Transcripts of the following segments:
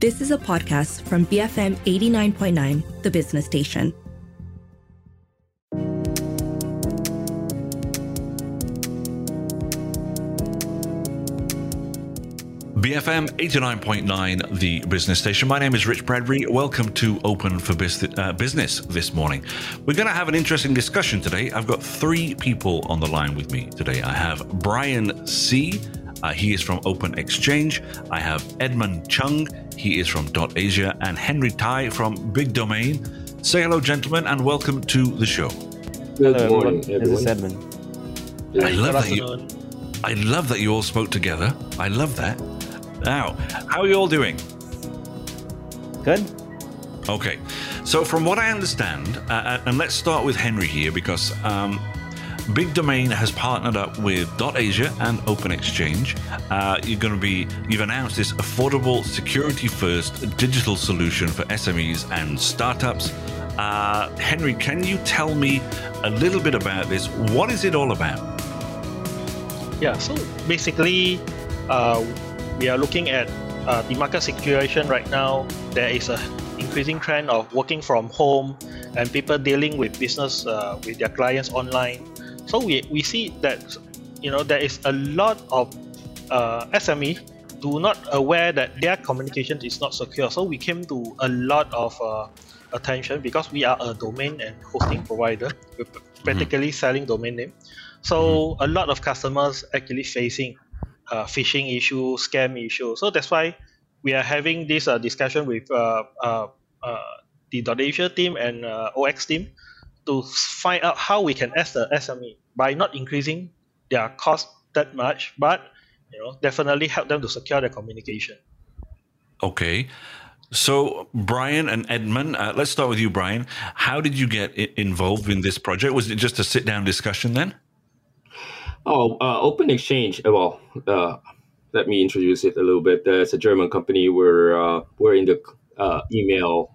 This is a podcast from BFM 89.9, the business station. BFM 89.9, the business station. My name is Rich Bradbury. Welcome to Open for uh, Business this morning. We're going to have an interesting discussion today. I've got three people on the line with me today. I have Brian C. Uh, he is from Open Exchange. I have Edmund Chung. He is from Dot Asia, and Henry Tai from Big Domain. Say hello, gentlemen, and welcome to the show. Good hello, morning, everyone. This is Edmund. I love that you. I love that you all spoke together. I love that. Now, how are you all doing? Good. Okay. So, from what I understand, uh, uh, and let's start with Henry here because um, Big Domain has partnered up with Asia and Open Exchange. Uh, you're going to be, you've announced this affordable, security first digital solution for SMEs and startups. Uh, Henry, can you tell me a little bit about this? What is it all about? Yeah, so basically, uh, we are looking at uh, the market situation right now. There is a increasing trend of working from home and people dealing with business uh, with their clients online. So we, we see that you know there is a lot of uh, SME do not aware that their communication is not secure. So we came to a lot of uh, attention because we are a domain and hosting provider. We're practically mm-hmm. selling domain name. So mm-hmm. a lot of customers actually facing uh, phishing issue, scam issue. So that's why we are having this uh, discussion with uh, uh, uh the Asia team and uh, OX team to find out how we can as the SME by not increasing their cost that much, but you know definitely help them to secure their communication. Okay. So, Brian and Edmund, uh, let's start with you, Brian. How did you get involved in this project? Was it just a sit down discussion then? Oh, uh, Open Exchange. Uh, well, uh, let me introduce it a little bit. Uh, it's a German company. We're uh, we're in the uh, email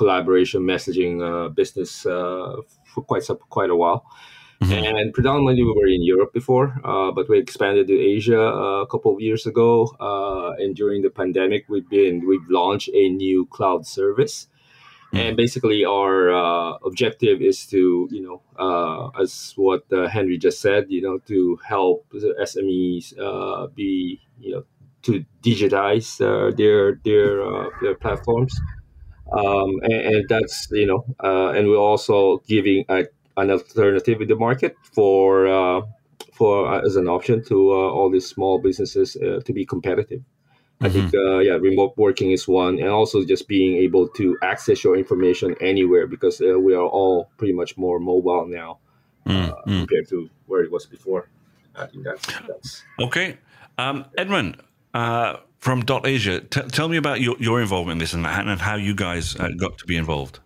collaboration messaging business for quite some, quite a while. Mm-hmm. And predominantly, we were in Europe before, but we expanded to Asia a couple of years ago. and during the pandemic, we've been we've launched a new cloud service and basically, our uh, objective is to, you know, uh, as what uh, Henry just said, you know, to help the SMEs uh, be, you know, to digitize uh, their their uh, their platforms, um, and, and, that's you know, and we're also giving a, an alternative in the market for for as an option to all these small businesses to be competitive. I mm-hmm. think, uh, yeah, remote working is one, and also just being able to access your information anywhere because uh, we are all pretty much more mobile now mm-hmm. uh, mm. compared to where it was before. I think that's that's okay. Um, Edmund uh, from Dot Asia, t- tell me about your, your involvement in this and, and how you guys uh, got to be involved.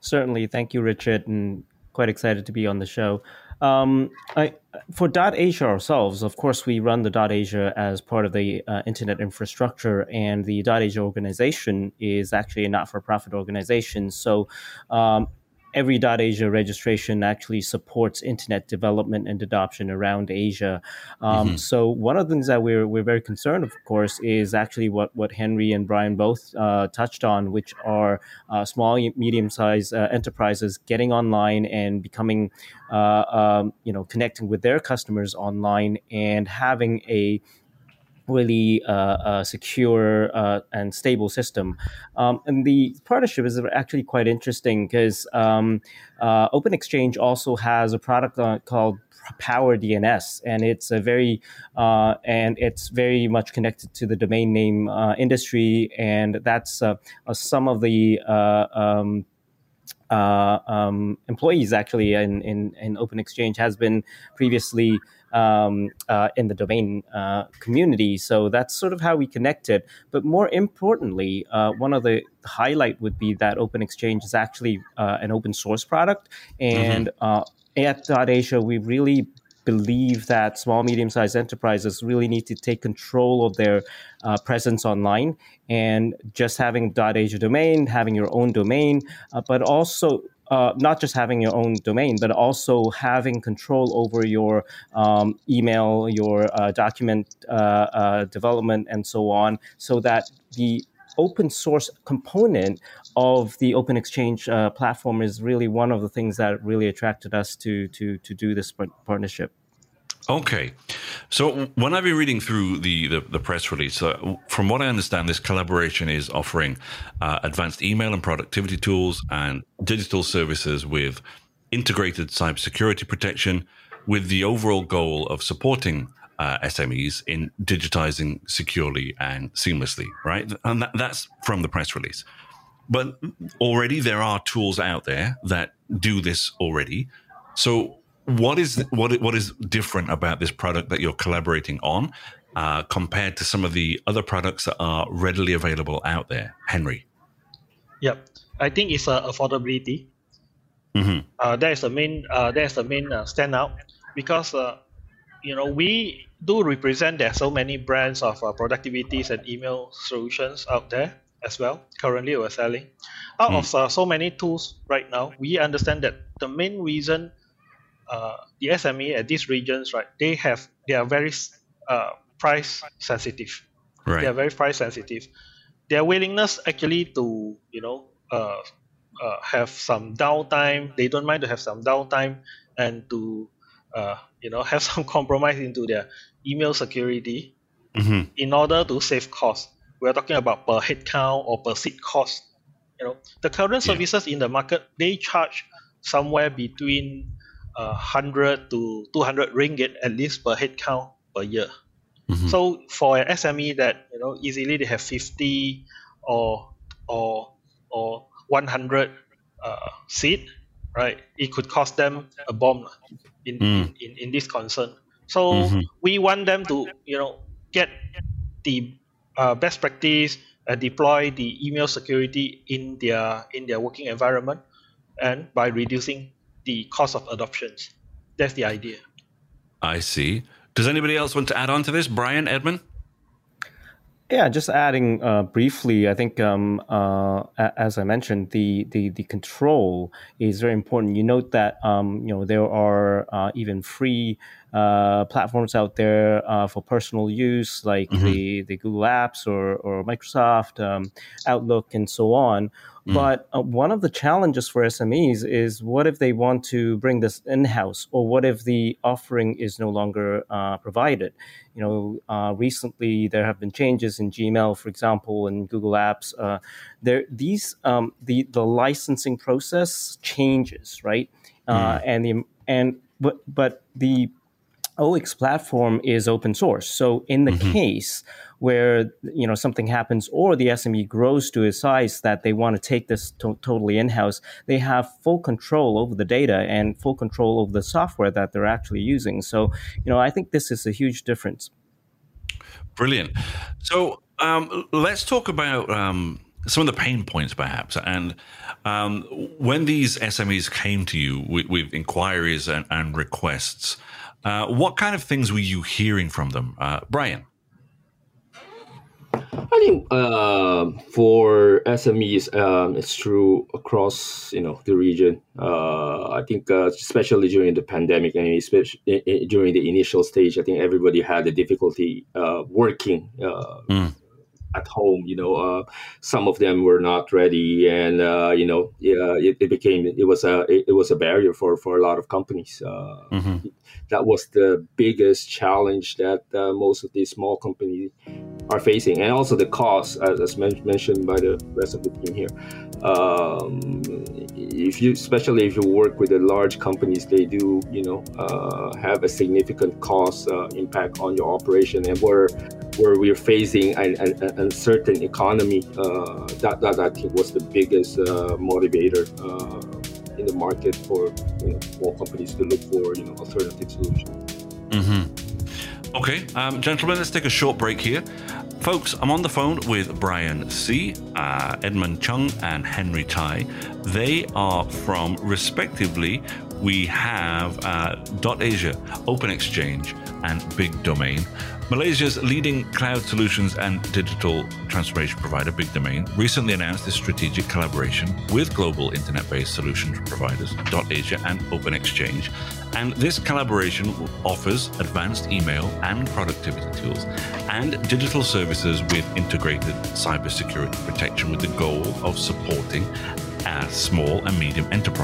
Certainly, thank you, Richard, and quite excited to be on the show. Um, I, for Dot Asia ourselves, of course, we run the Dot Asia as part of the uh, internet infrastructure, and the Dot Asia organization is actually a not-for-profit organization. So, um, every Asia registration actually supports internet development and adoption around Asia. Um, mm-hmm. So one of the things that we're we're very concerned, of course, is actually what what Henry and Brian both uh, touched on, which are uh, small, medium sized uh, enterprises getting online and becoming, uh, um, you know, connecting with their customers online and having a really uh, uh, secure uh, and stable system. Um, and the partnership is actually quite interesting because um, uh, Open Exchange also has a product called PowerDNS, and it's a very uh, and it's very much connected to the domain name uh, industry, and that's some of the um, uh, um, employees actually in, in, in, Open Exchange has been previously um, uh, in the domain uh, community. So that's sort of how we connected. But more importantly, uh, one of the highlight would be that Open Exchange is actually uh, an open source product, and mm-hmm. Uh, at Dot Asia, we really believe that small medium sized enterprises really need to take control of their uh, presence online and just having Asia domain having your own domain uh, but also uh, not just having your own domain, but also having control over your um, email, your uh, document uh, uh, development, and so on, so that the open source component of the Open Exchange uh, platform is really one of the things that really attracted us to to to do this partnership. Okay, so when I've been reading through the the, the press release, uh, from what I understand, this collaboration is offering uh, advanced email and productivity tools and digital services with integrated cybersecurity protection, with the overall goal of supporting uh, SMEs in digitizing securely and seamlessly. Right, and that, that's from the press release. But already there are tools out there that do this already. So what is what what is different about this product that you're collaborating on uh, compared to some of the other products that are readily available out there, Henry? Yep, I think it's uh, affordability. Mm-hmm. Uh, that is the main uh, that is the main uh, standout because uh, you know we do represent there are so many brands of uh, productivities and email solutions out there as well. Currently, we're selling out mm. of uh, so many tools right now. We understand that the main reason uh, the SME at these regions, right, they have they are very uh, price sensitive. Right. They are very price sensitive. Their willingness actually to you know uh, uh, have some downtime. They don't mind to have some downtime and to uh, you know have some compromise into their email security mm-hmm. in order to save costs. We're talking about per head count or per seat cost. You know the current services yeah. in the market they charge somewhere between 100 to 200 ringgit at least per head count per year. Mm-hmm. So for an SME that you know easily they have 50 or or or 100 uh, seat, right? It could cost them a bomb in, mm. in, in, this concern. So mm-hmm. we want them to you know get the uh, best practice and deploy the email security in their in their working environment, and by reducing the cost of adoptions. That's the idea. I see. Does anybody else want to add on to this? Brian, Edmund? Yeah, just adding uh, briefly, I think um, uh, as I mentioned, the, the, the control is very important. You note that um, you know there are uh, even free uh, platforms out there uh, for personal use, like mm-hmm. the, the Google Apps or, or Microsoft um, Outlook and so on. Mm. But uh, one of the challenges for SMEs is what if they want to bring this in house, or what if the offering is no longer uh, provided? You know, uh, recently there have been changes in Gmail, for example, and Google Apps. Uh, there, these um, the the licensing process changes, right? Uh, mm. and the and but but the OX platform is open source. So in the mm-hmm. case where you know something happens or the SME grows to a size that they want to take this to- totally in-house, they have full control over the data and full control over the software that they're actually using. So you know I think this is a huge difference. Brilliant. So um, let's talk about um, some of the pain points, perhaps. And um, when these SMEs came to you with, with inquiries and, and requests, uh, what kind of things were you hearing from them, uh, Brian? I think uh, for SMEs, um, it's true across you know the region. Uh, I think uh, especially during the pandemic and especially during the initial stage, I think everybody had a difficulty uh, working. Mm at home. You know, uh, some of them were not ready, and uh, you know, yeah, it, it, became it was a it, it, was a barrier for for a lot of companies. Uh, mm-hmm. That was the biggest challenge that uh, most of these small companies are facing, and also the cost, as, as mentioned by the rest of the team here. Um, if you, especially if you work with the large companies, they do, you know, uh, have a significant cost uh, impact on your operation, and where where we're facing an, an, uncertain economy, uh, that that I think was the biggest uh, motivator uh, in the market for you know, small companies to look for you know alternative solutions. Mm-hmm. Okay, um, gentlemen, let's take a short break here. Folks, I'm on the phone with Brian C., uh, Edmund Chung, and Henry Tai. They are from, respectively, we have uh, .asia, Open Exchange, and Big Domain. Malaysia's leading cloud solutions and digital transformation provider, Big Domain, recently announced a strategic collaboration with global internet based solutions providers, .asia and Open Exchange. And this collaboration offers advanced email and productivity tools and digital services with integrated cybersecurity protection with the goal of supporting uh, small and medium enterprises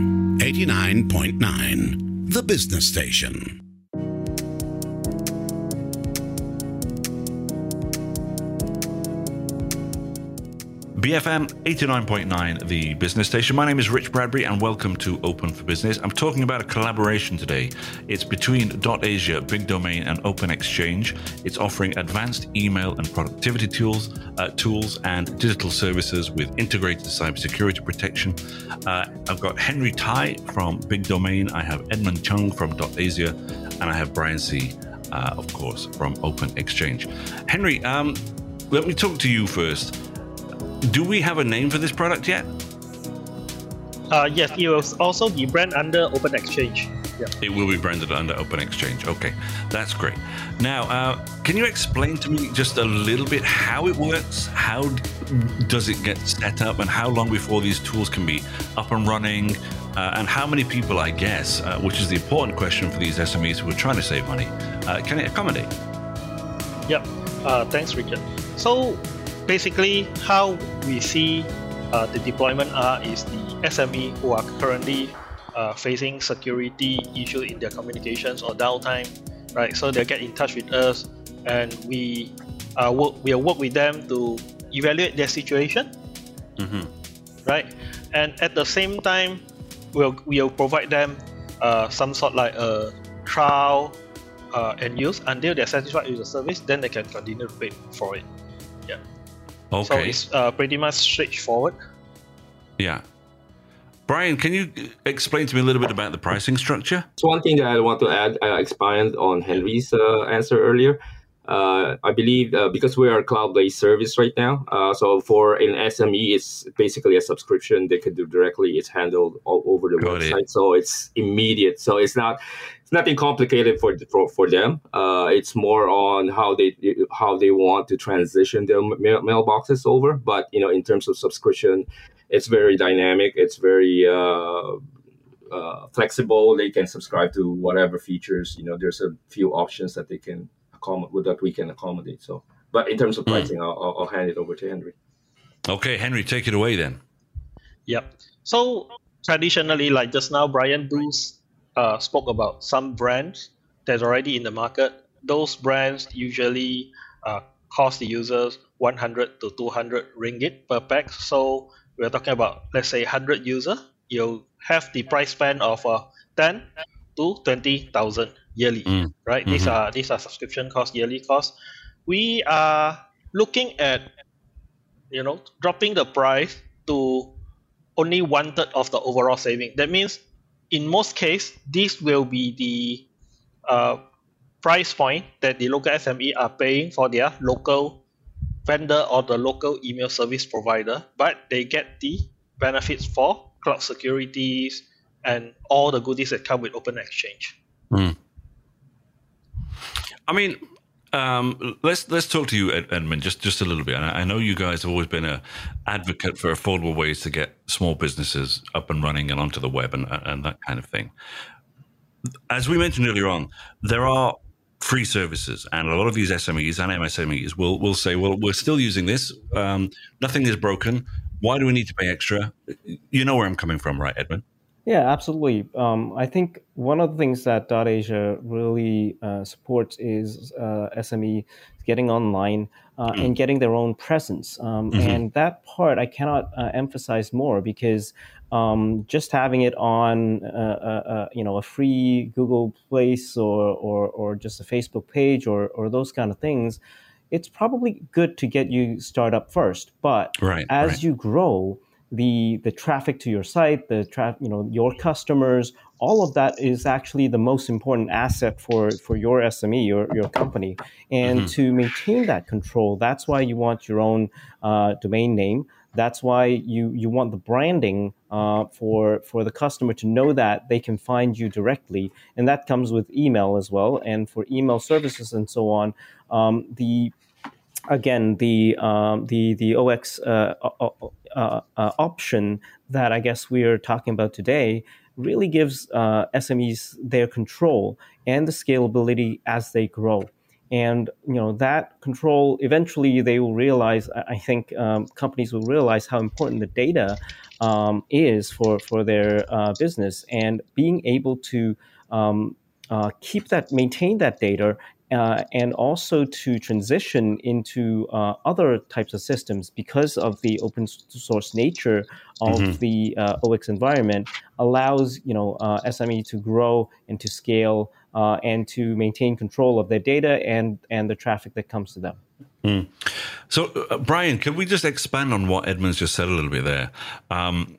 89.9, the business station. BFM 89.9, the business station. My name is Rich Bradbury, and welcome to Open for Business. I'm talking about a collaboration today. It's between .asia, Big Domain, and Open Exchange. It's offering advanced email and productivity tools, uh, tools and digital services with integrated cybersecurity protection. Uh, I've got Henry Tai from Big Domain. I have Edmund Chung from .asia, and I have Brian C. Uh, of course, from Open Exchange. Henry, um, let me talk to you first. Do we have a name for this product yet? Uh, yes, it will also be branded under Open Exchange. Yeah. It will be branded under Open Exchange. Okay, that's great. Now, uh, can you explain to me just a little bit how it works? How does it get set up, and how long before these tools can be up and running? Uh, and how many people, I guess, uh, which is the important question for these SMEs who are trying to save money, uh, can it accommodate? Yep. Uh, thanks, Richard. So basically, how we see uh, the deployment are is the SME who are currently uh, facing security issues in their communications or downtime, right? So they get in touch with us, and we uh, work we'll work with them to evaluate their situation, Mm-hmm. right? And at the same time, we'll we'll provide them uh, some sort like a trial uh, and use until they're satisfied with the service. Then they can continue to pay for it. So Okay. So it's uh, pretty much straightforward. yeah. Brian, can you explain to me a little bit about the pricing structure? So one thing that I want to add, uh, expand on Henry's uh, answer earlier. Uh, I believe uh, because we are a cloud-based service right now, uh, so for an SME, it's basically a subscription they can do directly. It's handled all over the Got it. website, so it's immediate. So it's not it's nothing complicated for for, for them. Uh, it's more on how they how they want to transition their mail, mailboxes over. But you know, in terms of subscription, it's very dynamic. It's very uh, uh, flexible. They can subscribe to whatever features. You know, there's a few options that they can accommodate that we can accommodate. So, but in terms of Mm. pricing, I'll, I'll, I'll hand it over to Henry. Okay, Henry, take it away then. Yep. So traditionally, like just now, Brian Bruce uh, spoke about some brands that's already in the market. Those brands usually uh, cost the users 100 to 200 ringgit per pack. So we're talking about let's say 100 user. You'll have the price span of uh, 10 to 20,000 yearly, Mm. right? These Mhm. are these are subscription cost, yearly cost. We are looking at you know dropping the price to only one third of the overall saving. That means, in most case, this will be the uh, price point that the local SME are paying for their local vendor or the local email service provider, but they get the benefits for cloud securities and all the goodies that come with Open Exchange. I mean, um, let's let's talk to you, Edmund, just just a little bit. And I know you guys have always been a advocate for affordable ways to get small businesses up and running and onto the web and and that kind of thing. As we mentioned earlier on, there are free services, and a lot of these SMEs and MSMEs will will say, "Well, we're still using this. Um, nothing is broken. Why do we need to pay extra?" You know where I'm coming from, right, Edmund? Yeah, absolutely. Um, I think one of the things that Dot Asia really uh, supports is uh, SME getting online uh, mm. and getting their own presence. Um, mm-hmm. And that part I cannot uh, emphasize more because um, just having it on, uh, uh, you know, a free Google Place or, or, or just a Facebook page or, or those kind of things, it's probably good to get you start up first. But right, as right. you grow, the the traffic to your site, the tra- you know your customers, all of that is actually the most important asset for for your SME, your your company, and mm-hmm. to maintain that control, that's why you want your own uh, domain name. That's why you you want the branding uh, for for the customer to know that they can find you directly, and that comes with email as well. And for email services and so on, um, the again the um, the the OX uh, uh, uh, option that I guess we are talking about today really gives uh, SMEs their control and the scalability as they grow. And you know that control eventually they will realize. I think um, companies will realize how important the data um, is for for their uh, business, and being able to um, uh, keep that, maintain that data, uh, and also to transition into uh, other types of systems because of the open source nature of mm-hmm. the uh, OX environment allows you know uh, SME to grow and to scale uh, and to maintain control of their data and and the traffic that comes to them. Mm. So, uh, Brian, can we just expand on what Edmund's just said a little bit there? Um,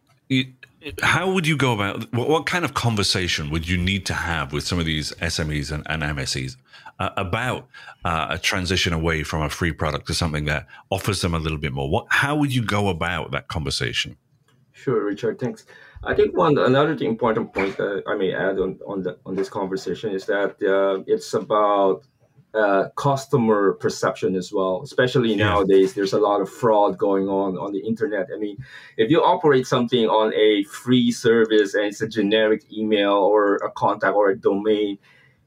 how would you go about what, what, kind of conversation would you need to have with some of these SMEs and, and MSEs uh, about uh, a transition away from a free product to something that offers them a little bit more? What, how would you go about that conversation? Sure, Richard. Thanks. I think one another important point that I may add on on, the, on this conversation is that uh, it's about uh, customer perception as well. Especially yeah. nowadays, there's a lot of fraud going on on the internet. I mean, if you operate something on a free service and it's a generic email or a contact or a domain,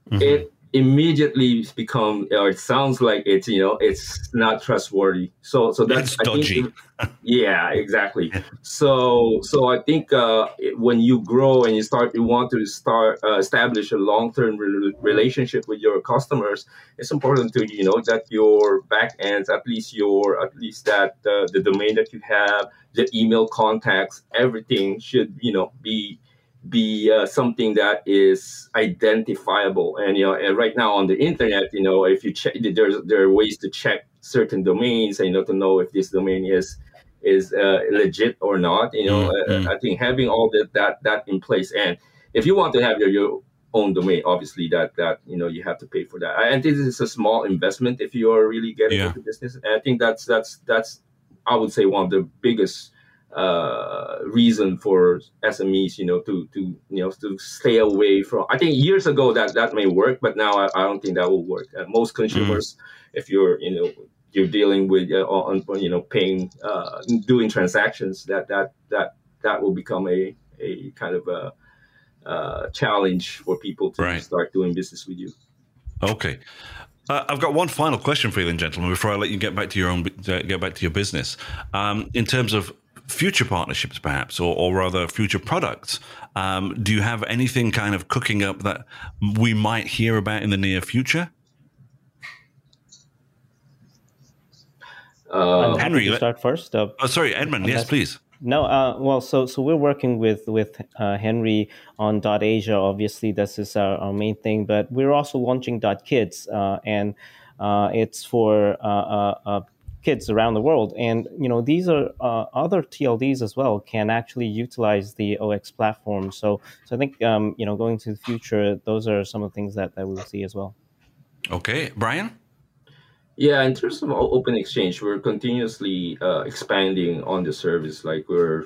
mm-hmm. it immediately become or it sounds like it's you know it's not trustworthy. So so that's dodgy. think, yeah exactly. So so i think uh, when you grow and you start you want to start uh, establish a long-term re- relationship with your customers it's important to you know that your back ends at least your at least that uh, the domain that you have the email contacts everything should you know be be uh, something that is identifiable. And you know, and right now on the internet, you know, if you check, there's there are ways to check certain domains, and you know, to know if this domain is is uh, legit or not. You know, mm-hmm. I think having all that that that in place, and if you want to have your, your own domain, obviously that that you know you have to pay for that. And this is a small investment if you are really getting yeah. into business. And I think that's that's that's I would say one of the biggest uh, reason for SMEs, you know, to to you know to stay away from. I think years ago that that may work, but now I, I don't think that will work. Uh, most consumers, mm. if you're you know you're dealing with uh, on you know paying uh, doing transactions, that that that that will become a a kind of a uh, challenge for people to right. start doing business with you. Okay. Uh, I've got one final question for you, then, gentlemen, before I let you get back to your own, uh, get back to your business. Um, in terms of future partnerships, perhaps, or, or rather future products? Um, do you have anything kind of cooking up that we might hear about in the near future? Uh, Henry, let, start first. Uh, oh, sorry, Edmund. Yes, please. No, uh, well, so so we're working with with uh, Henry on Dot Asia. Obviously, this is our, our, main thing, but we're also launching Dot Kids, uh, and uh, it's for uh, uh, kids around the world. And you know, these are uh, other TLDs as well can actually utilize the OX platform. So, so I think um, you know, going to the future, those are some of the things that, that we'll see as well. Okay, Brian. Yeah, in terms of Open Exchange, we're continuously uh, expanding on the service. Like we're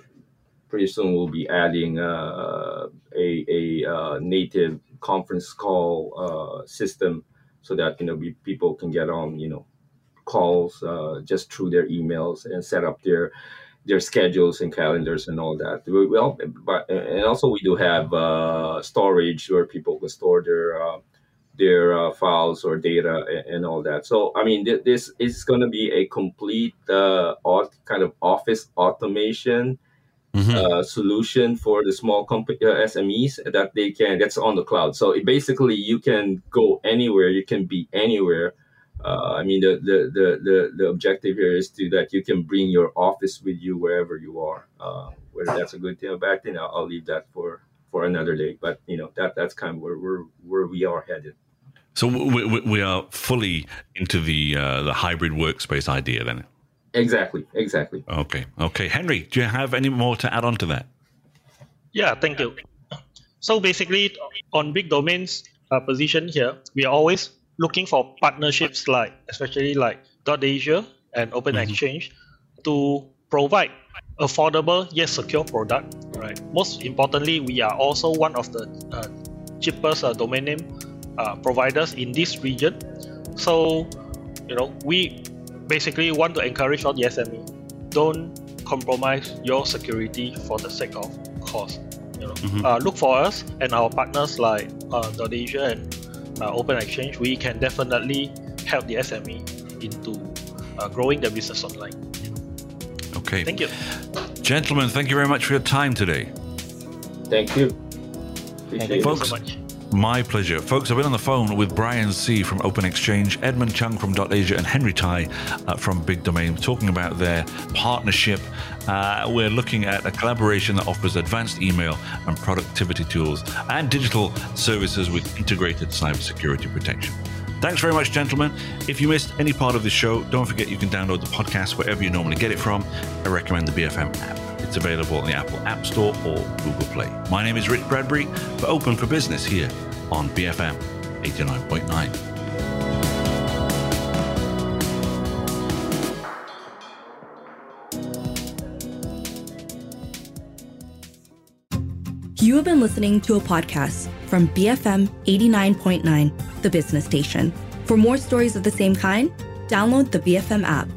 pretty soon we'll be adding uh, a, a uh, native conference call uh, system so that you know we, people can get on you know calls uh, just through their emails and set up their their schedules and calendars and all that. Well, but and also we do have uh, storage where people can store their uh, their uh, files or data and, and, all that. So I mean, th- this is going to be a complete uh, kind of office automation mm-hmm. uh, solution for the small company uh, SMEs that they can that's on the cloud. So it basically you can go anywhere, you can be anywhere. Uh, I mean, the, the, the, the, the objective here is to that you can bring your office with you wherever you are. Uh, whether that's a good thing or bad thing, I'll, I'll leave that for, for another day. But you know that that's kind of where we're where we are headed. So we, we are fully into the uh, the hybrid workspace idea then. Exactly. Exactly. Okay. Okay. Henry, do you have any more to add on to that? Yeah. Thank you. So basically, on big domains uh, position here, we are always looking for partnerships like, especially like .asia and Open mm-hmm. Exchange, to provide affordable yet secure product. Right. Most importantly, we are also one of the uh, cheapest uh, domain name uh, providers in this region. So, you know, we basically want to encourage all the SME. Don't compromise your security for the sake of cost. You know, mm-hmm. uh, look for us and our partners like uh, .asia and uh, Open Exchange. We can definitely help the SME into uh, growing their business online. Okay. Thank you. Gentlemen, thank you very much for your time today. Thank you. Appreciate thank you Folks, so much. My pleasure. Folks, I've been on the phone with Brian C. from Open Exchange, Edmund Chung from .asia, and Henry Tai uh, from Big Domain, talking about their partnership. Uh, we're looking at a collaboration that offers advanced email and productivity tools and digital services with integrated cybersecurity protection. Thanks very much, gentlemen. If you missed any part of the show, don't forget you can download the podcast wherever you normally get it from. I recommend the BFM app. It's available on the Apple App Store or Google Play. My name is Rich Bradbury for Open for Business here on BFM 89.9. You have been listening to a podcast from BFM 89.9, the business station. For more stories of the same kind, download the BFM app.